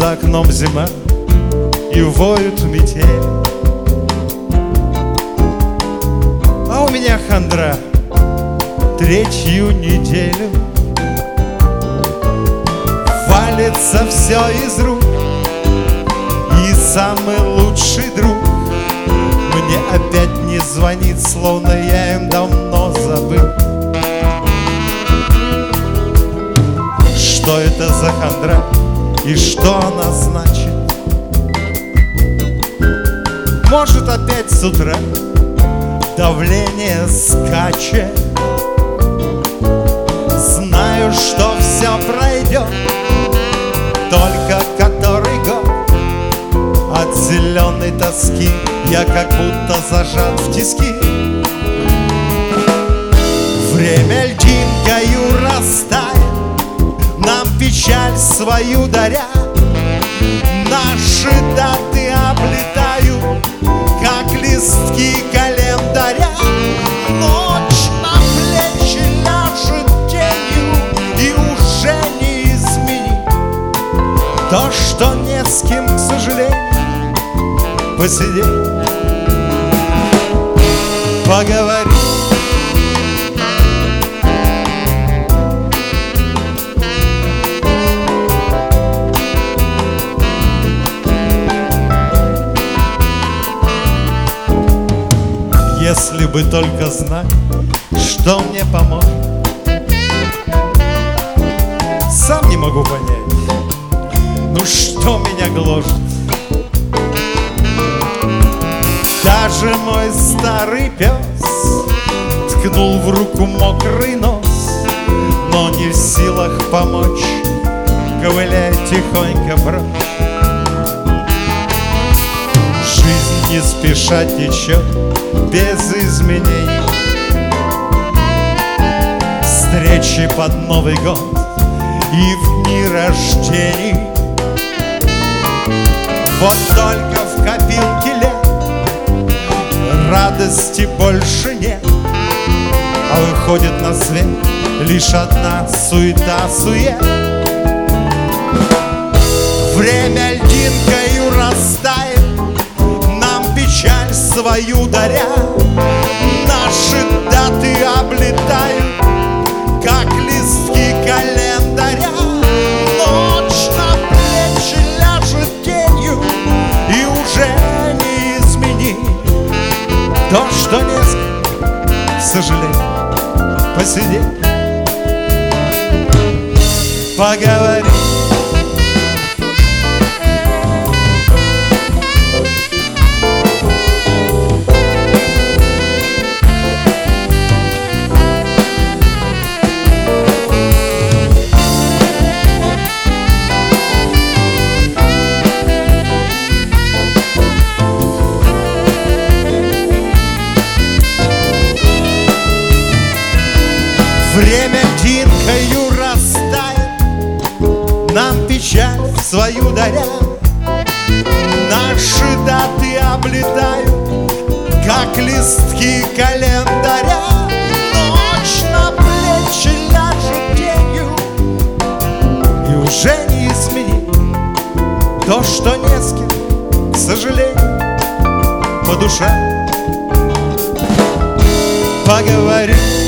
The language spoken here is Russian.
За окном зима и воют метели А у меня хандра третью неделю. Валится все из рук. И самый лучший друг Мне опять не звонит, словно я им давно забыл. Что это за хандра и что она значит? Может опять с утра давление скачет? Знаю, что все пройдет Только который год. От зеленой тоски Я как будто зажат в тиски свою даря. Наши даты облетают Как листки календаря. Ночь на плечи ляжет тенью И уже не изменить. То, что не с кем, к сожалению Посидеть. Поговорить Если бы только знать, что мне поможет. Сам не могу понять, ну что меня гложет. Даже мой старый пес Ткнул в руку мокрый нос Но не в силах помочь. Ковыляет тихонько прочь не спеша течет без изменений. Встречи под Новый год и в дни рождений Вот только в копилке лет Радости больше нет. А выходит на свет лишь одна суета-сует. Время свою даря. Наши даты облетают Как листки календаря. Ночь на плечи ляжет тенью И уже не изменить. То, что не с к сожалению Посидеть. Поговорить Время динкою растает Нам печаль свою даря Наши даты облетают Как листки календаря. Ночь на плечи ляжет тенью И уже не изменить То, что не с кем, к сожалению По душе. Поговорить